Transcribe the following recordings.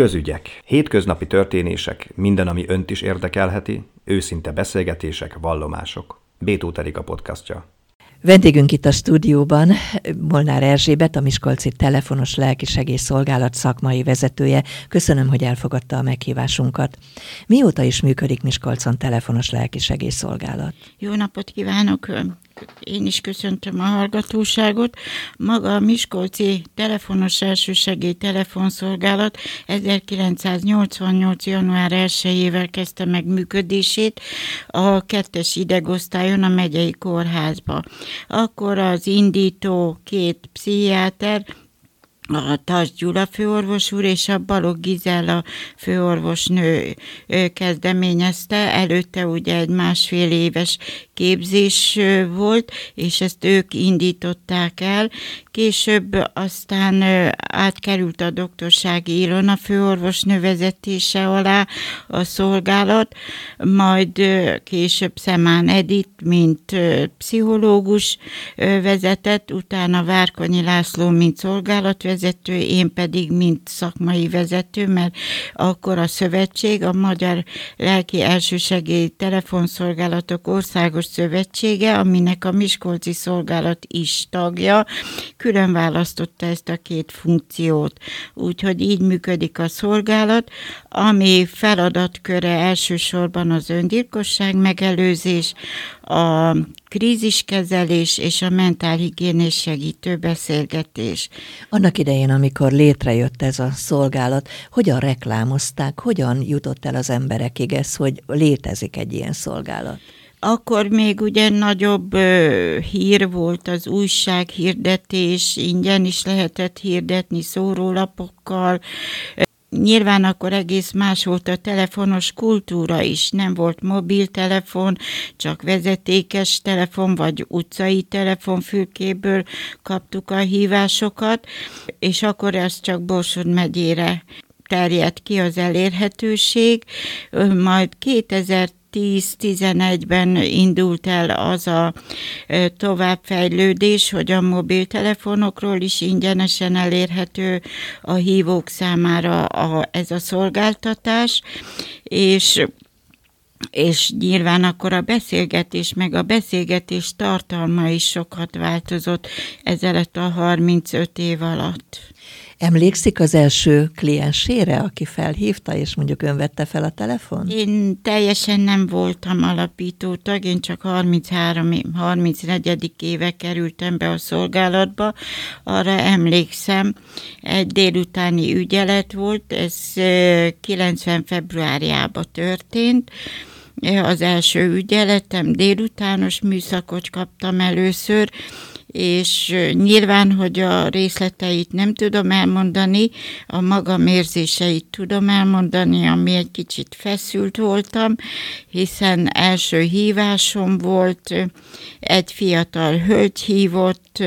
Közügyek. Hétköznapi történések, minden, ami önt is érdekelheti, őszinte beszélgetések, vallomások. Bétó a podcastja. Vendégünk itt a stúdióban Molnár Erzsébet, a Miskolci Telefonos Szolgálat szakmai vezetője. Köszönöm, hogy elfogadta a meghívásunkat. Mióta is működik Miskolcon Telefonos Szolgálat? Jó napot kívánok! Én is köszöntöm a hallgatóságot. Maga a Miskolci Telefonos Elsősegély Telefonszolgálat 1988. január 1-ével kezdte meg működését a kettes idegosztályon a megyei kórházba. Akkor az indító két pszichiáter, a Tas Gyula főorvos úr és a Balog Gizella főorvosnő kezdeményezte. Előtte ugye egy másfél éves képzés volt, és ezt ők indították el. Később aztán átkerült a doktorsági Ilona főorvos vezetése alá a szolgálat, majd később Szemán Edit, mint pszichológus vezetett, utána Várkonyi László, mint szolgálatvezető, én pedig mint szakmai vezető, mert akkor a szövetség, a Magyar Lelki Elsősegély Telefonszolgálatok Országos Szövetsége, aminek a Miskolci Szolgálat is tagja, külön választotta ezt a két funkciót. Úgyhogy így működik a szolgálat, ami feladatköre elsősorban az öngyilkosság megelőzés, a kríziskezelés és a mentálhigiénés segítő beszélgetés. Annak idején, amikor létrejött ez a szolgálat, hogyan reklámozták, hogyan jutott el az emberekig ez, hogy létezik egy ilyen szolgálat? Akkor még ugye nagyobb ö, hír volt az újság hirdetés, ingyen is lehetett hirdetni szórólapokkal. Nyilván akkor egész más volt a telefonos kultúra is, nem volt mobiltelefon, csak vezetékes telefon vagy utcai telefonfülkéből kaptuk a hívásokokat, és akkor ez csak Borsod megyére terjedt ki az elérhetőség, majd 2000 10-11-ben indult el az a továbbfejlődés, hogy a mobiltelefonokról is ingyenesen elérhető a hívók számára a, ez a szolgáltatás, és és nyilván akkor a beszélgetés, meg a beszélgetés tartalma is sokat változott ezelőtt a 35 év alatt. Emlékszik az első kliensére, aki felhívta, és mondjuk ön vette fel a telefon? Én teljesen nem voltam alapító tag, én csak 33, 34. éve kerültem be a szolgálatba. Arra emlékszem, egy délutáni ügyelet volt, ez 90 februárjában történt, az első ügyeletem, délutános műszakot kaptam először, és nyilván, hogy a részleteit nem tudom elmondani, a magam érzéseit tudom elmondani, ami egy kicsit feszült voltam, hiszen első hívásom volt, egy fiatal hölgy hívott,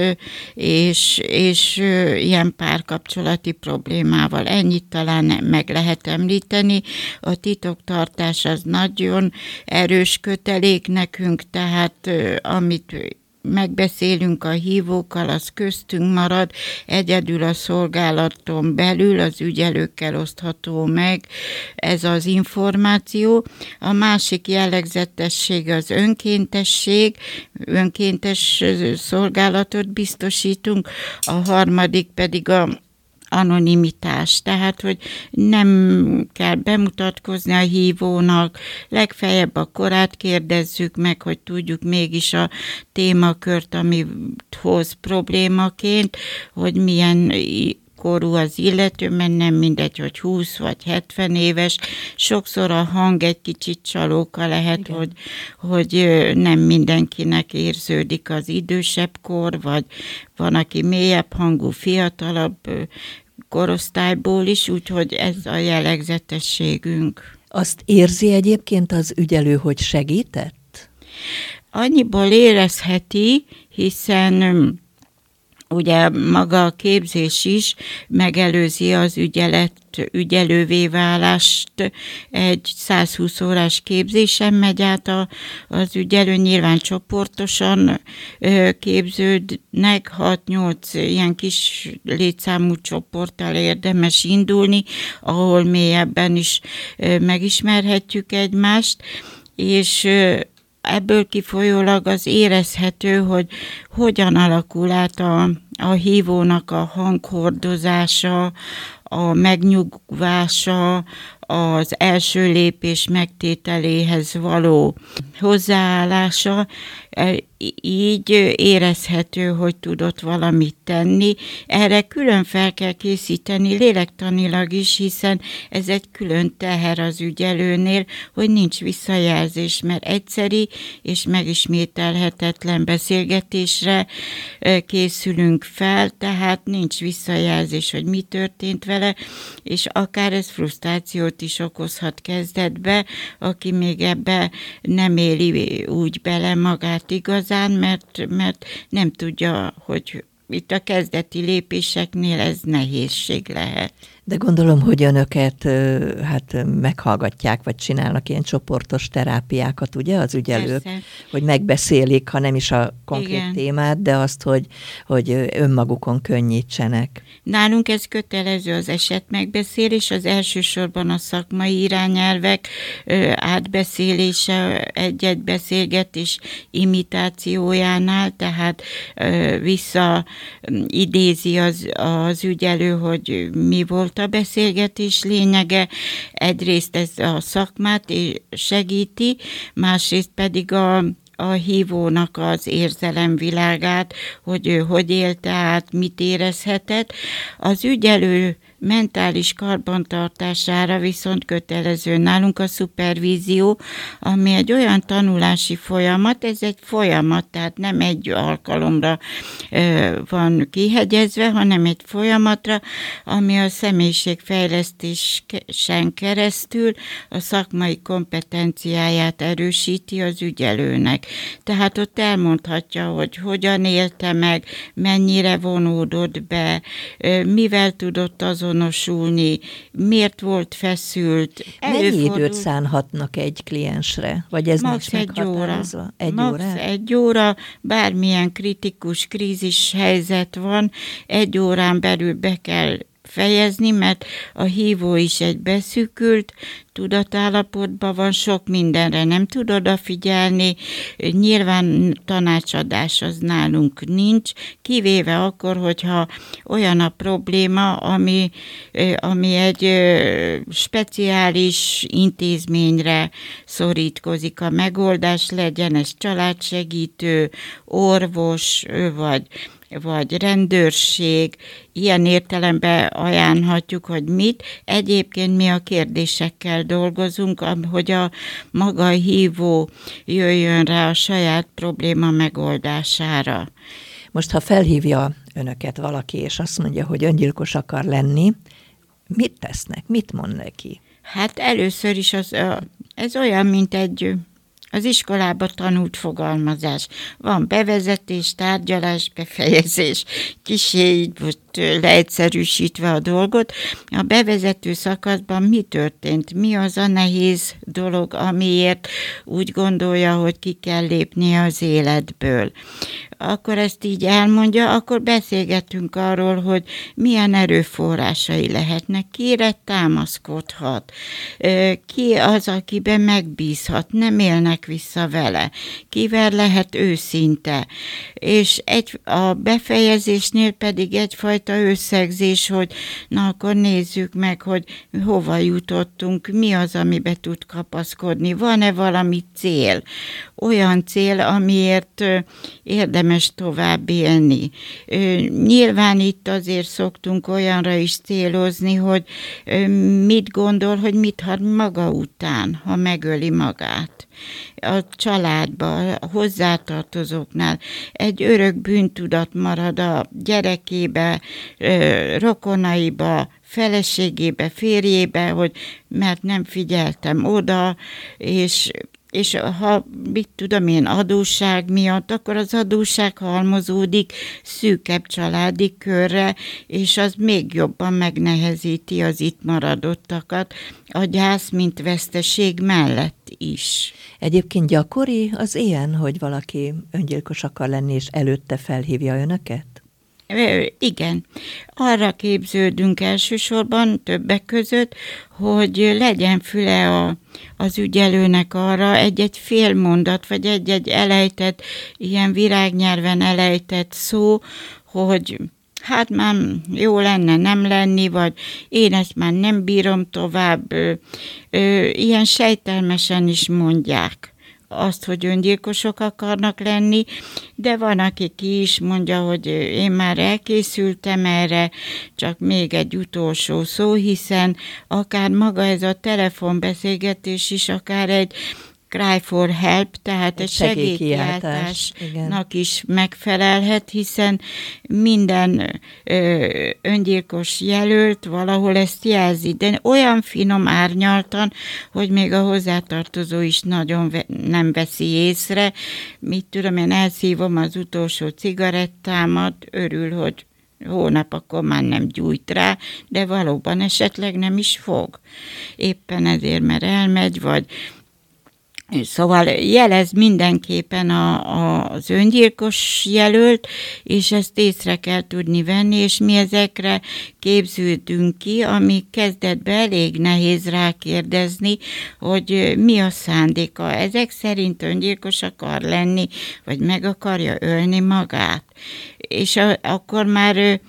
és, és ilyen párkapcsolati problémával. Ennyit talán meg lehet említeni. A titoktartás az nagyon erős kötelék nekünk, tehát amit megbeszélünk a hívókkal, az köztünk marad, egyedül a szolgálaton belül az ügyelőkkel osztható meg ez az információ. A másik jellegzetesség az önkéntesség, önkéntes szolgálatot biztosítunk, a harmadik pedig a anonimitás, tehát, hogy nem kell bemutatkozni a hívónak, legfeljebb a korát kérdezzük meg, hogy tudjuk mégis a témakört, amit hoz problémaként, hogy milyen korú az illető, mert nem mindegy, hogy 20 vagy 70 éves. Sokszor a hang egy kicsit csalóka lehet, hogy, hogy nem mindenkinek érződik az idősebb kor, vagy van, aki mélyebb hangú, fiatalabb korosztályból is, úgyhogy ez a jellegzetességünk. Azt érzi egyébként az ügyelő, hogy segített? Annyiból érezheti, hiszen ugye maga a képzés is megelőzi az ügyelet ügyelővé válást. Egy 120 órás képzésen megy át a, az ügyelő, nyilván csoportosan képződnek, 6-8 ilyen kis létszámú csoporttal érdemes indulni, ahol mélyebben is megismerhetjük egymást, és ebből kifolyólag az érezhető, hogy hogyan alakul át a, a hívónak a hanghordozása, a megnyugvása, az első lépés megtételéhez való hozzáállása, így érezhető, hogy tudott valamit tenni. Erre külön fel kell készíteni lélektanilag is, hiszen ez egy külön teher az ügyelőnél, hogy nincs visszajelzés, mert egyszeri és megismételhetetlen beszélgetésre e, készülünk fel, tehát nincs visszajelzés, hogy mi történt vele, és akár ez frusztrációt is okozhat kezdetbe, aki még ebbe nem éli úgy bele magát igazán, mert, mert nem tudja, hogy itt a kezdeti lépéseknél ez nehézség lehet. De gondolom, hogy önöket hát meghallgatják, vagy csinálnak ilyen csoportos terápiákat, ugye, az ügyelők, Persze. hogy megbeszélik, ha nem is a konkrét Igen. témát, de azt, hogy, hogy önmagukon könnyítsenek. Nálunk ez kötelező az eset megbeszélés, az elsősorban a szakmai irányelvek átbeszélése, egy-egy beszélgetés imitációjánál, tehát vissza idézi az, az ügyelő, hogy mi volt volt a beszélgetés lényege. Egyrészt ez a szakmát segíti, másrészt pedig a, a hívónak az érzelemvilágát, hogy ő hogy élte át, mit érezhetett. Az ügyelő mentális karbantartására viszont kötelező nálunk a szupervízió, ami egy olyan tanulási folyamat, ez egy folyamat, tehát nem egy alkalomra van kihegyezve, hanem egy folyamatra, ami a személyiségfejlesztésen keresztül a szakmai kompetenciáját erősíti az ügyelőnek. Tehát ott elmondhatja, hogy hogyan élte meg, mennyire vonódott be, mivel tudott azon azonosulni, miért volt feszült. Mennyi időt szánhatnak egy kliensre? Vagy ez Max egy óra. Egy Max óra? egy óra, bármilyen kritikus krízis helyzet van, egy órán belül be kell fejezni, mert a hívó is egy beszűkült tudatállapotban van, sok mindenre nem tud odafigyelni, nyilván tanácsadás az nálunk nincs, kivéve akkor, hogyha olyan a probléma, ami, ami egy speciális intézményre szorítkozik. A megoldás, legyen ez családsegítő, orvos, vagy vagy rendőrség, ilyen értelemben ajánlhatjuk, hogy mit. Egyébként mi a kérdésekkel dolgozunk, hogy a maga hívó jöjjön rá a saját probléma megoldására. Most, ha felhívja önöket valaki, és azt mondja, hogy öngyilkos akar lenni, mit tesznek? Mit mond neki? Hát először is az, ez olyan, mint egy az iskolába tanult fogalmazás. Van bevezetés, tárgyalás, befejezés. Kisé most leegyszerűsítve a dolgot. A bevezető szakaszban mi történt? Mi az a nehéz dolog, amiért úgy gondolja, hogy ki kell lépnie az életből? Akkor ezt így elmondja, akkor beszélgetünk arról, hogy milyen erőforrásai lehetnek, kire támaszkodhat, ki az, akiben megbízhat, nem élnek vissza vele, kivel lehet őszinte. És egy, a befejezésnél pedig egyfajta összegzés, hogy na akkor nézzük meg, hogy hova jutottunk, mi az, amibe tud kapaszkodni, van-e valami cél, olyan cél, amiért érdemes tovább élni. Nyilván itt azért szoktunk olyanra is célozni, hogy mit gondol, hogy mit had maga után, ha megöli magát a családba, a hozzátartozóknál egy örök bűntudat marad a gyerekébe, rokonaiba, feleségébe, férjébe, hogy mert nem figyeltem oda, és és ha, mit tudom én, adósság miatt, akkor az adósság halmozódik szűkebb családi körre, és az még jobban megnehezíti az itt maradottakat, a gyász, mint veszteség mellett is. Egyébként gyakori az ilyen, hogy valaki öngyilkos akar lenni, és előtte felhívja önöket? Igen, arra képződünk elsősorban többek között, hogy legyen füle a, az ügyelőnek arra egy-egy fél vagy egy-egy elejtett, ilyen virágnyelven elejtett szó, hogy hát már jó lenne nem lenni, vagy én ezt már nem bírom tovább. Ö, ö, ilyen sejtelmesen is mondják azt, hogy öngyilkosok akarnak lenni, de van, aki ki is mondja, hogy én már elkészültem erre, csak még egy utolsó szó, hiszen akár maga ez a telefonbeszélgetés is, akár egy cry for help, tehát egy segélykiáltásnak is megfelelhet, hiszen minden ö, öngyilkos jelölt valahol ezt jelzi, de olyan finom árnyaltan, hogy még a hozzátartozó is nagyon ve- nem veszi észre. Mit tudom, én elszívom az utolsó cigarettámat, örül, hogy hónap akkor már nem gyújt rá, de valóban esetleg nem is fog. Éppen ezért, mert elmegy, vagy Szóval jelez mindenképpen a, a, az öngyilkos jelölt, és ezt észre kell tudni venni, és mi ezekre képződünk ki, ami kezdetben elég nehéz rákérdezni, hogy mi a szándéka. Ezek szerint öngyilkos akar lenni, vagy meg akarja ölni magát. És a, akkor már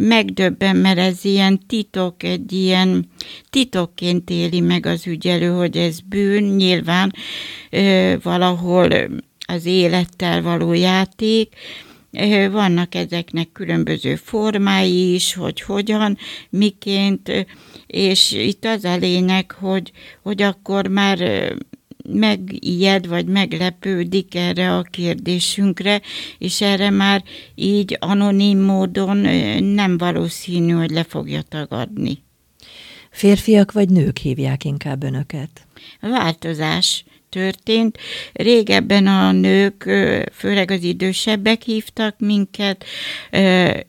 megdöbben, mert ez ilyen titok, egy ilyen titokként éli meg az ügyelő, hogy ez bűn, nyilván ö, valahol az élettel való játék, vannak ezeknek különböző formái is, hogy hogyan, miként, és itt az a lényeg, hogy, hogy akkor már megijed, vagy meglepődik erre a kérdésünkre, és erre már így anonim módon nem valószínű, hogy le fogja tagadni. Férfiak vagy nők hívják inkább önöket? Változás történt. Régebben a nők, főleg az idősebbek hívtak minket,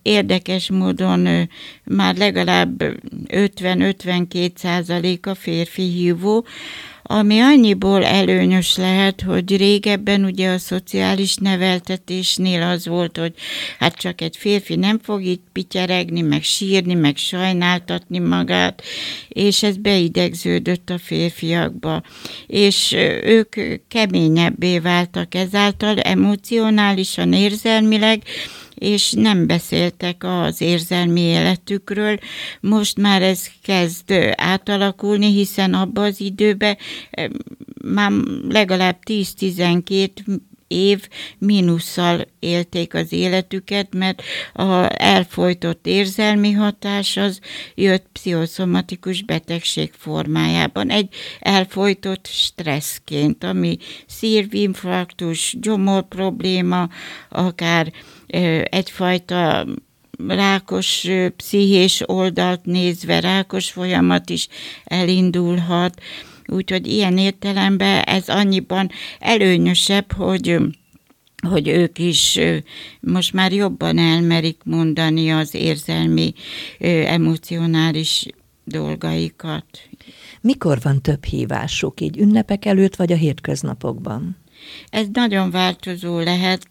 érdekes módon már legalább 50-52 százalék a férfi hívó, ami annyiból előnyös lehet, hogy régebben ugye a szociális neveltetésnél az volt, hogy hát csak egy férfi nem fog itt pityeregni, meg sírni, meg sajnáltatni magát, és ez beidegződött a férfiakba. És ők keményebbé váltak ezáltal, emocionálisan, érzelmileg, és nem beszéltek az érzelmi életükről. Most már ez kezd átalakulni, hiszen abban az időben már legalább 10-12 év mínusszal élték az életüket, mert a elfolytott érzelmi hatás az jött pszichoszomatikus betegség formájában, egy elfolytott stresszként, ami szívinfarktus, gyomor probléma, akár egyfajta rákos pszichés oldalt nézve rákos folyamat is elindulhat. Úgyhogy ilyen értelemben ez annyiban előnyösebb, hogy hogy ők is most már jobban elmerik mondani az érzelmi, emocionális dolgaikat. Mikor van több hívásuk, így ünnepek előtt vagy a hétköznapokban? Ez nagyon változó lehet.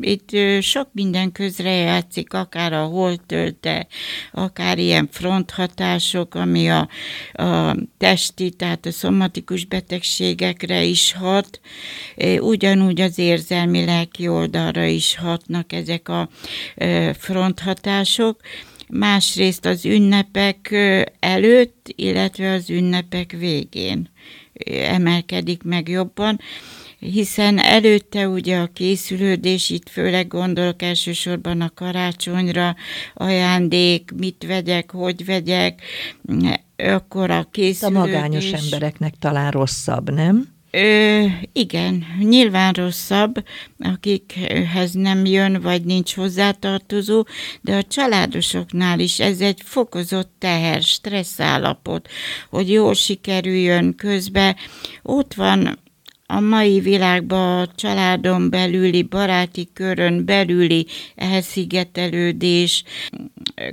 Itt sok minden közre játszik, akár a holtölte, akár ilyen fronthatások, ami a, a testi, tehát a szomatikus betegségekre is hat. Ugyanúgy az érzelmi lelki oldalra is hatnak ezek a fronthatások másrészt az ünnepek előtt, illetve az ünnepek végén emelkedik meg jobban hiszen előtte ugye a készülődés, itt főleg gondolok elsősorban a karácsonyra, ajándék, mit vegyek, hogy vegyek, akkor a készülődés... A magányos embereknek talán rosszabb, nem? Ö, igen, nyilván rosszabb, akikhez nem jön, vagy nincs hozzátartozó, de a családosoknál is ez egy fokozott teher, stressz állapot, hogy jól sikerüljön közben. Ott van a mai világban a családon belüli, baráti körön belüli elszigetelődés,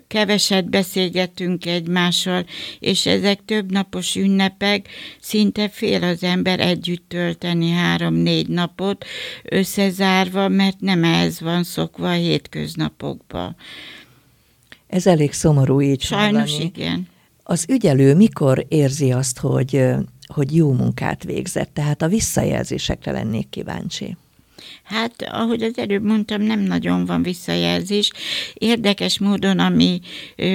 keveset beszélgetünk egymással, és ezek több napos ünnepek, szinte fél az ember együtt tölteni három-négy napot összezárva, mert nem ez van szokva a hétköznapokban. Ez elég szomorú így Sajnos mondani. igen. Az ügyelő mikor érzi azt, hogy hogy jó munkát végzett, tehát a visszajelzésekre lennék kíváncsi. Hát, ahogy az előbb mondtam, nem nagyon van visszajelzés. Érdekes módon, ami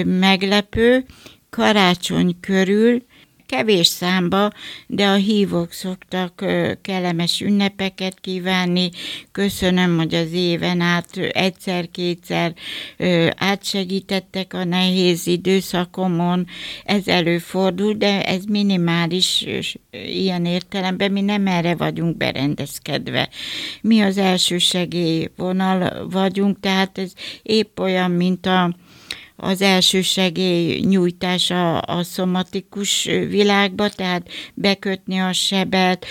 meglepő, karácsony körül kevés számba, de a hívók szoktak kellemes ünnepeket kívánni. Köszönöm, hogy az éven át egyszer-kétszer átsegítettek a nehéz időszakomon. Ez előfordul, de ez minimális ilyen értelemben. Mi nem erre vagyunk berendezkedve. Mi az első segélyvonal vagyunk, tehát ez épp olyan, mint a az első segély nyújtása a szomatikus világba, tehát bekötni a sebet,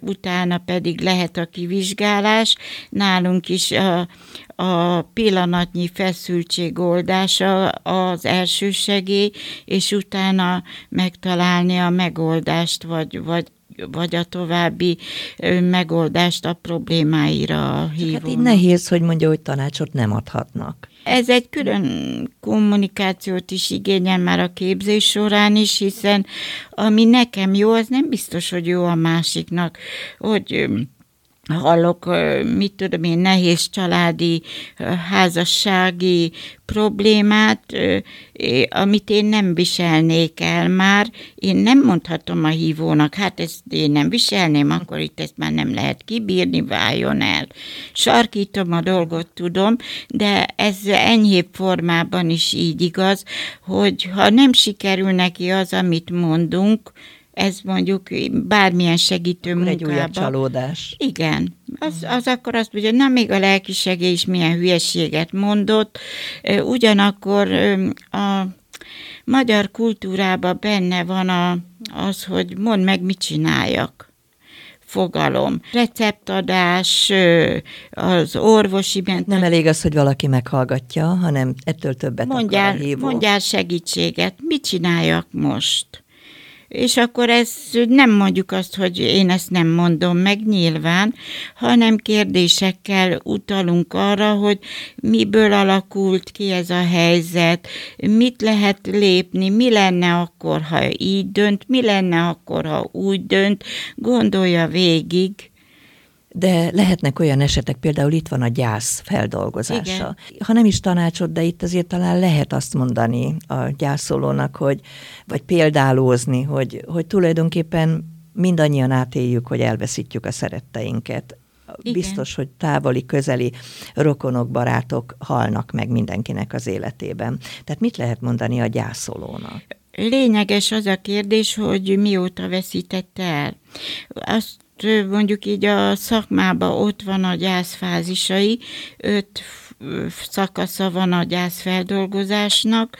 utána pedig lehet a kivizsgálás. Nálunk is a, a pillanatnyi feszültség oldása az első segély, és utána megtalálni a megoldást, vagy, vagy vagy a további megoldást a problémáira a hívónak. Hát így nehéz, hogy mondja, hogy tanácsot nem adhatnak. Ez egy külön kommunikációt is igényel már a képzés során is, hiszen ami nekem jó, az nem biztos, hogy jó a másiknak, hogy hallok, mit tudom én, nehéz családi, házassági problémát, amit én nem viselnék el már, én nem mondhatom a hívónak, hát ezt én nem viselném, akkor itt ezt már nem lehet kibírni, váljon el. Sarkítom a dolgot, tudom, de ez enyhébb formában is így igaz, hogy ha nem sikerül neki az, amit mondunk, ez mondjuk bármilyen segítő akkor munkában. Egy újabb csalódás. Igen. Az, az akkor azt mondja, na még a lelkisegély is milyen hülyeséget mondott. Ugyanakkor a magyar kultúrában benne van a, az, hogy mondd meg, mit csináljak fogalom. Receptadás, az orvosi ment. Nem elég az, hogy valaki meghallgatja, hanem ettől többet mondjál, akar a hívó. Mondjál segítséget. Mit csináljak most? És akkor ez nem mondjuk azt, hogy én ezt nem mondom meg nyilván, hanem kérdésekkel utalunk arra, hogy miből alakult ki ez a helyzet, mit lehet lépni, mi lenne akkor, ha így dönt, mi lenne akkor, ha úgy dönt, gondolja végig de lehetnek olyan esetek, például itt van a gyász feldolgozása. Igen. Ha nem is tanácsod, de itt azért talán lehet azt mondani a gyászolónak, hogy, vagy példálózni, hogy, hogy tulajdonképpen mindannyian átéljük, hogy elveszítjük a szeretteinket. Igen. Biztos, hogy távoli, közeli rokonok, barátok halnak meg mindenkinek az életében. Tehát mit lehet mondani a gyászolónak? Lényeges az a kérdés, hogy mióta veszítette el. Azt mondjuk így a szakmában ott van a gyászfázisai, öt szakasza van a gyászfeldolgozásnak.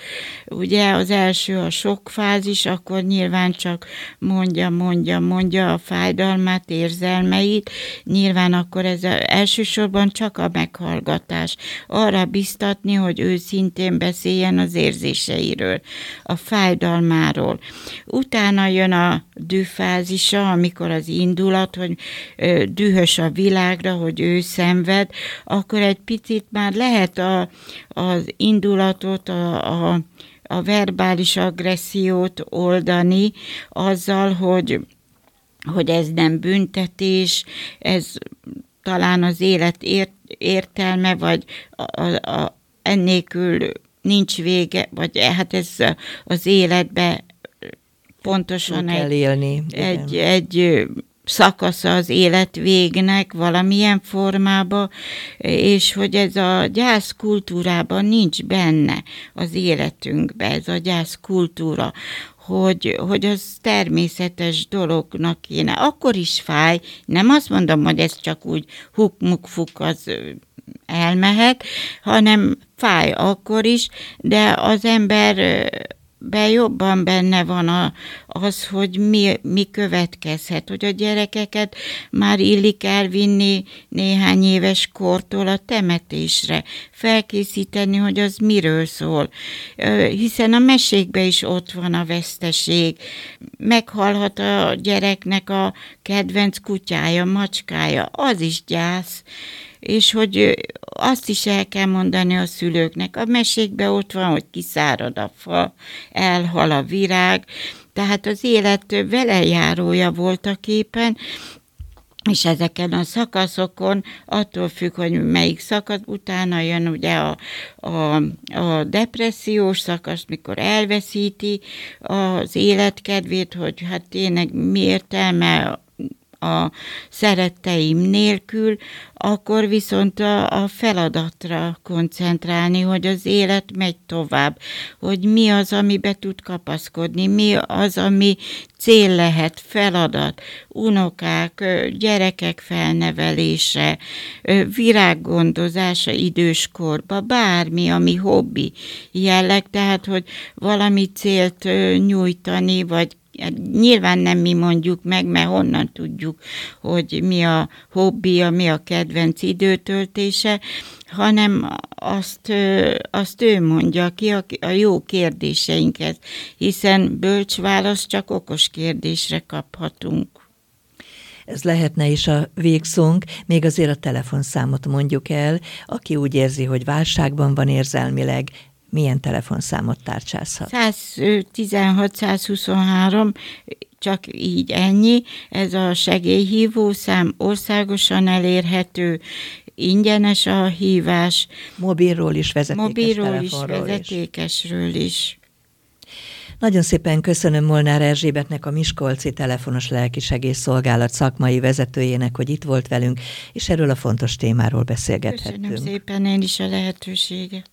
Ugye az első a sok fázis, akkor nyilván csak mondja, mondja, mondja a fájdalmát, érzelmeit. Nyilván akkor ez a, elsősorban csak a meghallgatás. Arra biztatni, hogy őszintén beszéljen az érzéseiről, a fájdalmáról. Utána jön a dühfázisa, amikor az indulat, hogy dühös a világra, hogy ő szenved, akkor egy picit már már lehet a, az indulatot, a, a, a verbális agressziót oldani azzal, hogy, hogy ez nem büntetés, ez talán az élet ért, értelme, vagy a, a, a, ennélkül nincs vége, vagy hát ez az életbe pontosan egy, élni. egy, egy szakasza az életvégnek valamilyen formába, és hogy ez a gyász kultúrában nincs benne az életünkben, ez a gyász kultúra, hogy, hogy az természetes dolognak kéne. Akkor is fáj, nem azt mondom, hogy ez csak úgy huk-muk-fuk az elmehet, hanem fáj akkor is, de az ember be jobban benne van a, az, hogy mi, mi következhet, hogy a gyerekeket már illik elvinni néhány éves kortól a temetésre, felkészíteni, hogy az miről szól. Hiszen a mesékben is ott van a veszteség. Meghalhat a gyereknek a kedvenc kutyája, macskája, az is gyász és hogy azt is el kell mondani a szülőknek. A mesékben ott van, hogy kiszárad a fa, elhal a virág, tehát az élet velejárója volt a képen, és ezeken a szakaszokon, attól függ, hogy melyik szakasz, utána jön ugye a, a, a depressziós szakasz, mikor elveszíti az életkedvét, hogy hát tényleg mi értelme a szeretteim nélkül, akkor viszont a, a feladatra koncentrálni, hogy az élet megy tovább, hogy mi az, amibe tud kapaszkodni, mi az, ami cél lehet, feladat, unokák, gyerekek felnevelése, virággondozása időskorba, bármi, ami hobbi jelleg, tehát, hogy valami célt nyújtani, vagy nyilván nem mi mondjuk meg, mert honnan tudjuk, hogy mi a hobbija, mi a kedvenc időtöltése, hanem azt, azt ő mondja ki a, a jó kérdéseinkhez, hiszen bölcs válasz csak okos kérdésre kaphatunk. Ez lehetne is a végszónk, még azért a telefonszámot mondjuk el, aki úgy érzi, hogy válságban van érzelmileg, milyen telefonszámot tárcsázhat? 116-123, csak így ennyi. Ez a segélyhívó szám országosan elérhető, ingyenes a hívás. Mobilról is, vezetékes Mobilról is, vezetékesről is. is. Nagyon szépen köszönöm Molnár Erzsébetnek, a Miskolci Telefonos Szolgálat szakmai vezetőjének, hogy itt volt velünk, és erről a fontos témáról beszélgethettünk. Köszönöm szépen én is a lehetőséget.